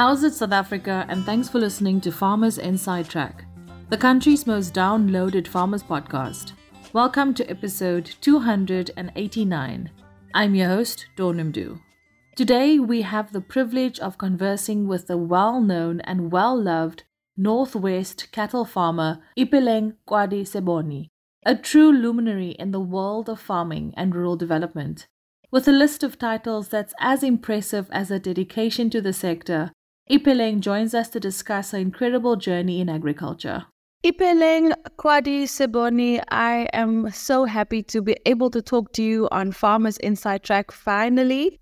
How's it, South Africa? And thanks for listening to Farmers Inside Track, the country's most downloaded farmers podcast. Welcome to episode 289. I'm your host, Dawn Today, we have the privilege of conversing with the well known and well loved Northwest cattle farmer Ipheleng Qwadi Seboni, a true luminary in the world of farming and rural development. With a list of titles that's as impressive as her dedication to the sector, Ipeleng joins us to discuss her incredible journey in agriculture. Ipheleng Qwadi Seboni, I am so happy to be able to talk to you on Farmers Inside Track finally.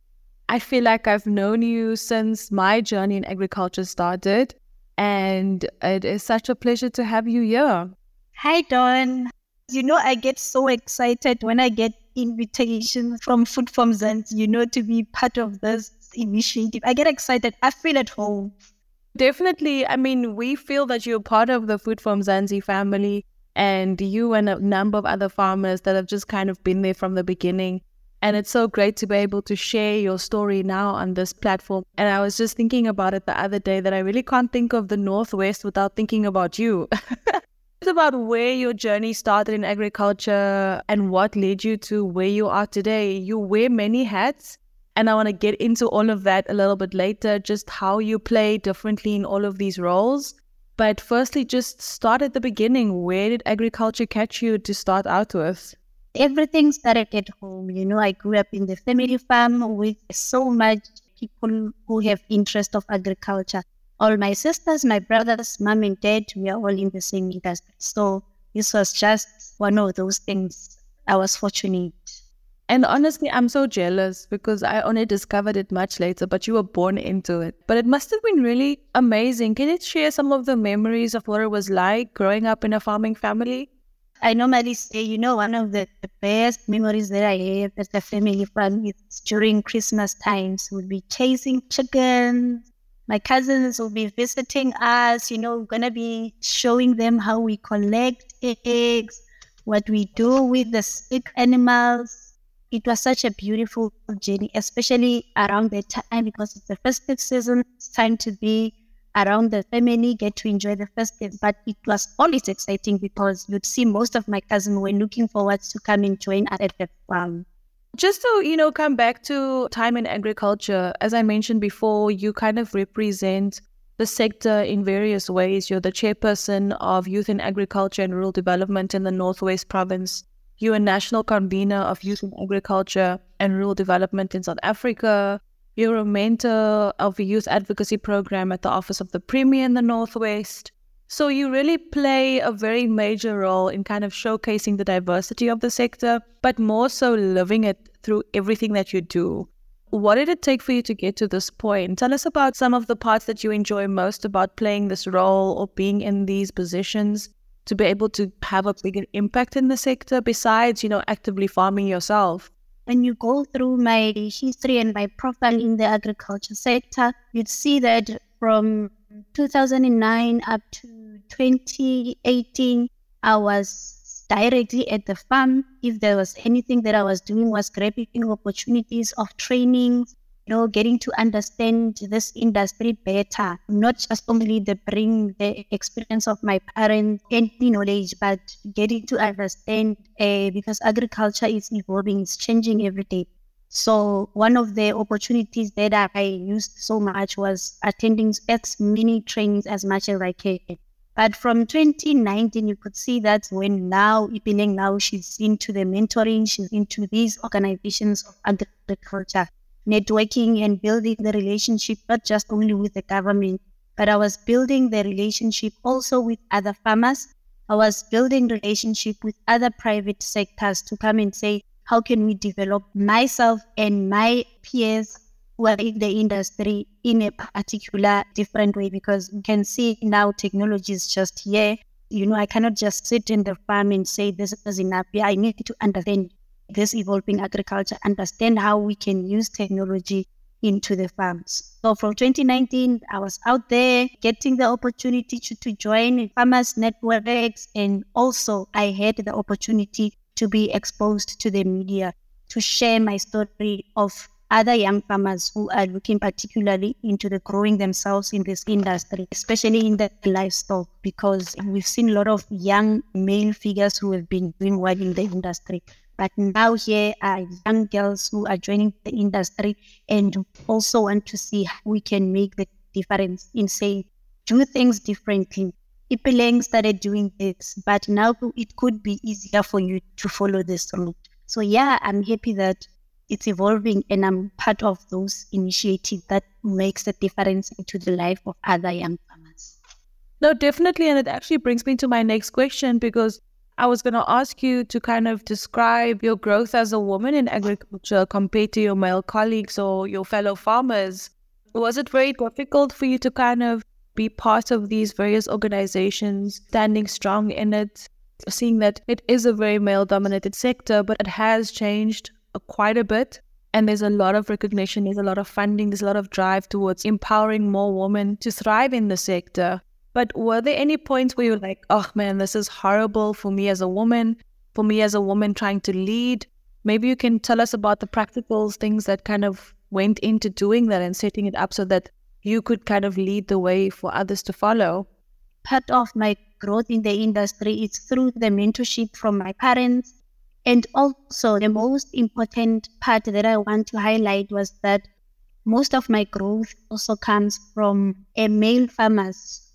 I feel like I've known you since my journey in agriculture started, and it is such a pleasure to have you here. Hi, Dawn. You know, I get so excited when I get invitations from Food from Mzansi, you know, to be part of this initiative. I get excited. I feel at home. Definitely. I mean, we feel that you're part of the Food from Mzansi family, and you and a number of other farmers that have just kind of been there from the beginning. And it's so great to be able to share your story now on this platform. And I was just thinking about it the other day that I really can't think of the Northwest without thinking about you. it's about where your journey started in agriculture and what led you to where you are today. You wear many hats and I want to get into all of that a little bit later, just how you play differently in all of these roles. But firstly, just start at the beginning. Where did agriculture catch you to start out with? Everything started at home. You know, I grew up in the family farm with so much people who have interest of agriculture. All my sisters, my brothers, mom and dad, we are all in the same industry. So this was just one of those things. I was fortunate and honestly, I'm so jealous because I only discovered it much later, but you were born into it. But it must have been really amazing. Can you share some of the memories of what it was like growing up in a farming family? I normally say, you know, one of the, best memories that I have as a family farm is during Christmas times. We'll be chasing chickens. My cousins will be visiting us. You know, we're going to be showing them how we collect eggs, what we do with the sick animals it was such a beautiful journey, especially around the time because it's the festive season. It's time to be around the family, get to enjoy the festive. But it was always exciting because you'd see most of my cousins were looking forward to come and join at the farm. Just to, you know, come back to time in agriculture, as I mentioned before, you kind of represent the sector in various ways. You're the chairperson of Youth in Agriculture and Rural Development in the Northwest Province. You're a national convener of youth in agriculture and rural development in South Africa. You're a mentor of a youth advocacy program at the Office of the Premier in the Northwest. So you really play a very major role in kind of showcasing the diversity of the sector, but more so living it through everything that you do. What did it take for you to get to this point? Tell us about some of the parts that you enjoy most about playing this role or being in these positions to be able to have a bigger impact in the sector besides, you know, actively farming yourself? When you go through my history and my profile in the agriculture sector, you'd see that from 2009 up to 2018, I was directly at the farm. If there was anything that I was doing, was grabbing opportunities of training, you know, getting to understand this industry better, not just only the bring the experience of my parents and the knowledge, but getting to understand uh, because agriculture is evolving, it's changing every day. So one of the opportunities that I used so much was attending as many trainings as much as I can. But from 2019, you could see that when now Ipeleng now she's into the mentoring, she's into these organizations of agriculture networking and building the relationship, not just only with the government, but I was building the relationship also with other farmers. I was building relationship with other private sectors to come and say, how can we develop myself and my peers who are in the industry in a particular different way? Because you can see now technology is just here. You know, I cannot just sit in the farm and say this is enough. Yeah, I need to understand this evolving agriculture, understand how we can use technology into the farms. So from 2019, I was out there getting the opportunity to, to join farmers networks. And also I had the opportunity to be exposed to the media, to share my story of other young farmers who are looking particularly into the growing themselves in this industry, especially in the livestock, because we've seen a lot of young male figures who have been doing well in the industry. But now here are young girls who are joining the industry and also want to see how we can make the difference in saying, do things differently. Ipeleng started doing this, but now it could be easier for you to follow this route. So yeah, I'm happy that it's evolving and I'm part of those initiatives that makes a difference into the life of other young farmers. No, definitely. And it actually brings me to my next question because I was going to ask you to kind of describe your growth as a woman in agriculture compared to your male colleagues or your fellow farmers. Was it very difficult for you to kind of be part of these various organizations, standing strong in it, seeing that it is a very male dominated sector, but it has changed quite a bit. And there's a lot of recognition, there's a lot of funding, there's a lot of drive towards empowering more women to thrive in the sector. But were there any points where you were like, oh man, this is horrible for me as a woman, for me as a woman trying to lead? Maybe you can tell us about the practical things that kind of went into doing that and setting it up so that you could kind of lead the way for others to follow. Part of my growth in the industry is through the mentorship from my parents and also, the most important part that I want to highlight was that most of my growth also comes from a male farmers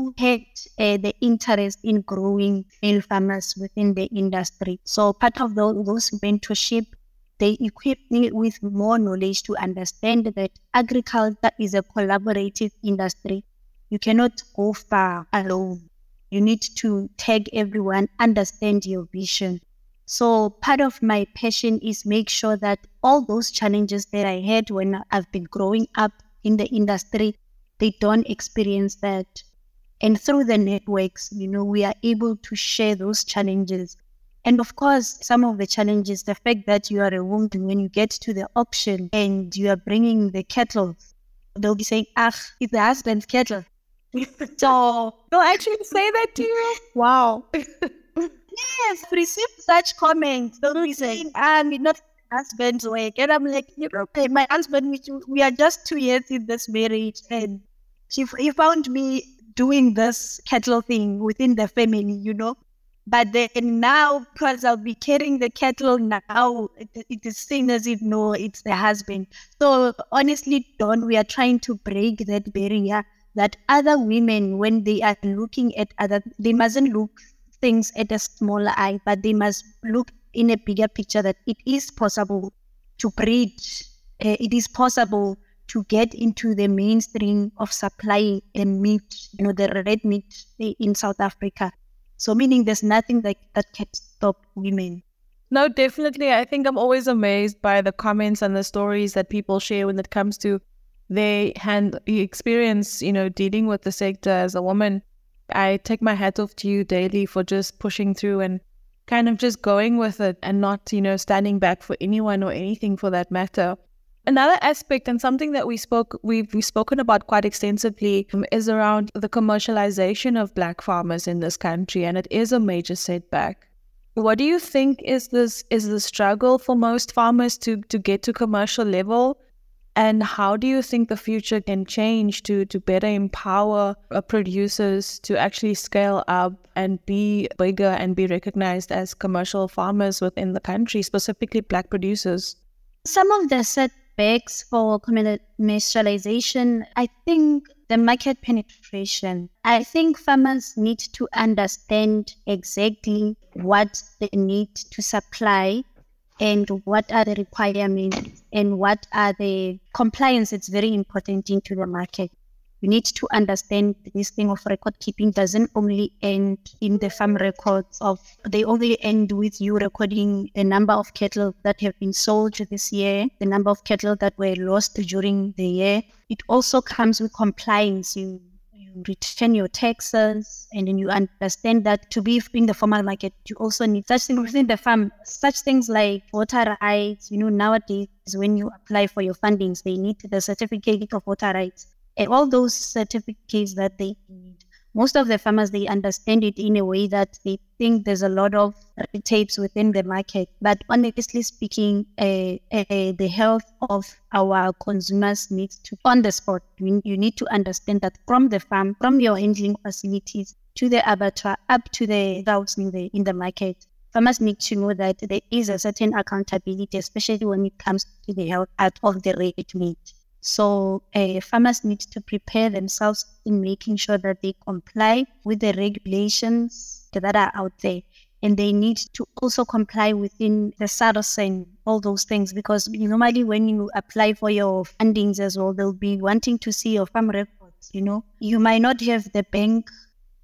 who had uh, the interest in growing male farmers within the industry. So part of those, those mentorship, they equip me with more knowledge to understand that agriculture is a collaborative industry. You cannot go far alone. You need to tag everyone, understand your vision, so part of my passion is make sure that all those challenges that I had when I've been growing up in the industry, they don't experience that. And through the networks, you know, we are able to share those challenges. And of course, some of the challenges, the fact that you are a woman, when you get to the auction and you are bringing the cattle, they'll be saying, ah, it's the husband's cattle. so they'll actually say that to you? Wow. yes, received such comments. Don't be saying, I'm not husband's work. And I'm like, you know, okay, my husband, we, we are just two years in this marriage. And she, he found me doing this cattle thing within the family, you know. But then now, because I'll be carrying the cattle now, it, it is seen as if no, it's the husband. So honestly, Dawn, we are trying to break that barrier that other women, when they are looking at other, they mustn't look things at a smaller eye, but they must look in a bigger picture that it is possible to breed. Uh, it is possible to get into the mainstream of supplying and meat, you know, the red meat in South Africa. So meaning there's nothing that, that can stop women. No, definitely. I think I'm always amazed by the comments and the stories that people share when it comes to their hand experience, you know, dealing with the sector as a woman. I take my hat off to you daily for just pushing through and kind of just going with it and not, you know, standing back for anyone or anything for that matter. Another aspect and something that we spoke we've, we've spoken about quite extensively um, is around the commercialization of black farmers in this country and it is a major setback. What do you think is this is the struggle for most farmers to to get to commercial level? And how do you think the future can change to, to better empower uh, producers to actually scale up and be bigger and be recognized as commercial farmers within the country, specifically black producers? Some of the setbacks for commercialization, I think the market penetration. I think farmers need to understand exactly what they need to supply and what are the requirements and what are the compliance it's very important into the market you need to understand this thing of record keeping doesn't only end in the farm records of they only end with you recording the number of cattle that have been sold this year the number of cattle that were lost during the year. It also comes with compliance. You you return your taxes and then you understand that to be in the formal market, you also need such things within the farm, such things like water rights. You know, nowadays when you apply for your fundings, they need the certificate of water rights all those certificates that they need. most of the farmers they understand it in a way that they think there's a lot of tapes within the market but honestly speaking uh, uh, the health of our consumers needs to on the spot you need to understand that from the farm from your handling facilities to the abattoir up to the routes in the in the market farmers need to know that there is a certain accountability especially when it comes to the health of the ready meat so uh, farmers need to prepare themselves in making sure that they comply with the regulations that are out there. And they need to also comply within the SARS and all those things because normally when you apply for your fundings as well, they'll be wanting to see your farm records. You know, you might not have the bank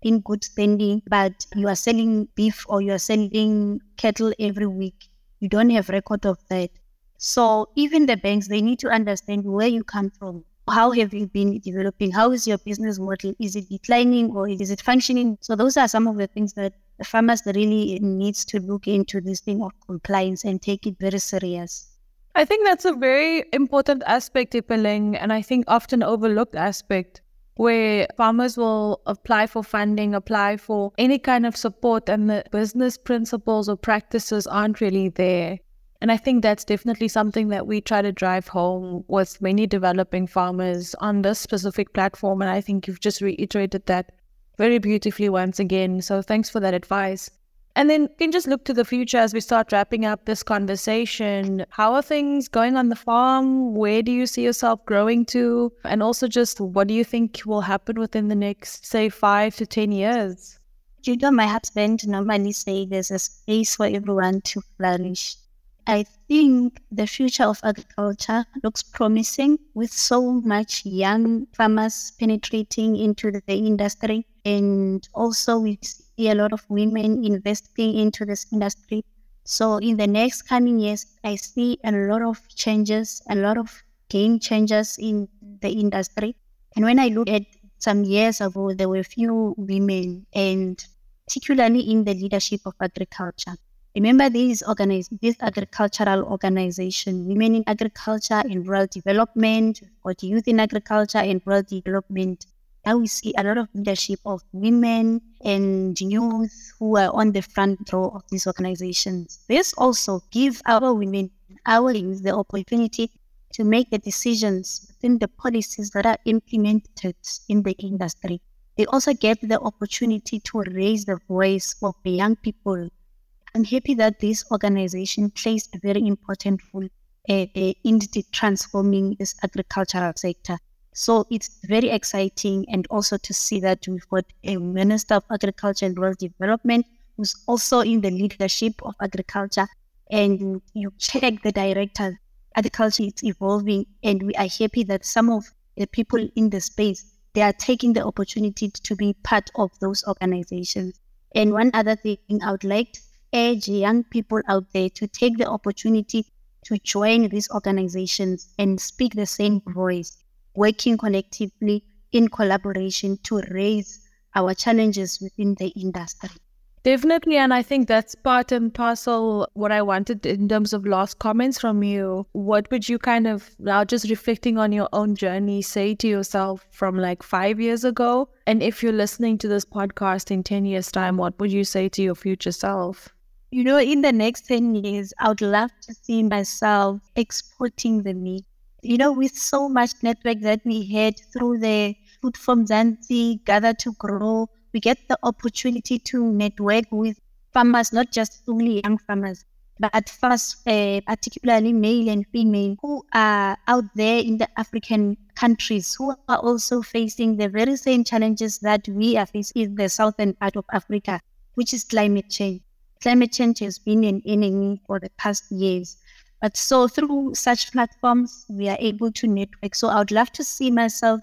in good standing, but you are selling beef or you are selling cattle every week. You don't have record of that. So even the banks, they need to understand where you come from. How have you been developing? How is your business model? Is it declining or is it functioning? So those are some of the things that the farmers really needs to look into this thing of compliance and take it very serious. I think that's a very important aspect, Ipeleng, and I think often overlooked aspect where farmers will apply for funding, apply for any kind of support, and the business principles or practices aren't really there. And I think that's definitely something that we try to drive home with many developing farmers on this specific platform. And I think you've just reiterated that very beautifully once again. So thanks for that advice. And then can just look to the future as we start wrapping up this conversation. How are things going on the farm? Where do you see yourself growing to? And also, just what do you think will happen within the next, say, five to 10 years? You know, my husband normally say there's a space for everyone to flourish. I think the future of agriculture looks promising with so much young farmers penetrating into the industry. And also, we see a lot of women investing into this industry. So, in the next coming years, I see a lot of changes, a lot of game changers in the industry. And when I look at some years ago, there were few women, and particularly in the leadership of agriculture. Remember these organize this agricultural organization, Women in Agriculture and Rural Development, or Youth in Agriculture and Rural Development. Now we see a lot of leadership of women and youth who are on the front row of these organizations. This also gives our women, our youth, the opportunity to make the decisions within the policies that are implemented in the industry. They also get the opportunity to raise the voice of the young people I'm happy that this organization plays a very important role uh, uh, in transforming this agricultural sector. So it's very exciting, and also to see that we've got a Minister of Agriculture and Rural Development who's also in the leadership of agriculture. And you check the director, agriculture is evolving, and we are happy that some of the people in the space they are taking the opportunity to be part of those organizations. And one other thing I would like to urge young people out there to take the opportunity to join these organizations and speak the same voice, working collectively in collaboration to raise our challenges within the industry. Definitely, and I think that's part and parcel what I wanted in terms of last comments from you. What would you kind of now just reflecting on your own journey say to yourself from like five years ago? And if you're listening to this podcast in 10 years' time, what would you say to your future self? You know, in the next 10 years, I would love to see myself exporting the meat. You know, with so much network that we had through the Food from Mzansi, Gather to Grow, we get the opportunity to network with farmers, not just only young farmers, but at first, uh, particularly male and female, who are out there in the African countries who are also facing the very same challenges that we are facing in the southern part of Africa, which is climate change climate change has been an enemy for the past years. But so through such platforms, we are able to network. So I would love to see myself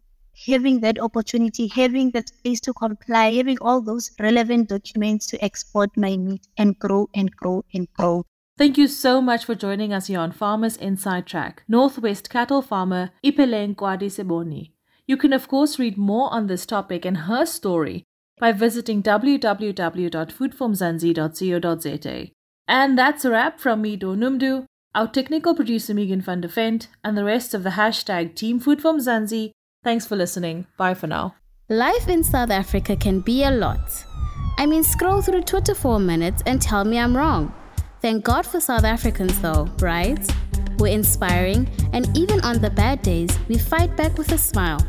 having that opportunity, having that space to comply, having all those relevant documents to export my meat and grow and grow and grow. Thank you so much for joining us here on Farmers Inside Track, Northwest cattle farmer Ipeleng Kwadi-Seboni. You can of course read more on this topic and her story by visiting www.foodformzansi.co.za. And that's a wrap from me, Dawn Noemdoe, our technical producer Megan van der Vent, and the rest of the hashtag Team Food from Mzansi. Thanks for listening. Bye for now. Life in South Africa can be a lot. I mean, scroll through Twitter for a minute and tell me I'm wrong. Thank God for South Africans, though, right? We're inspiring, and even on the bad days, we fight back with a smile.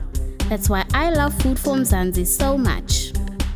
That's why I love Food for Mzansi so much.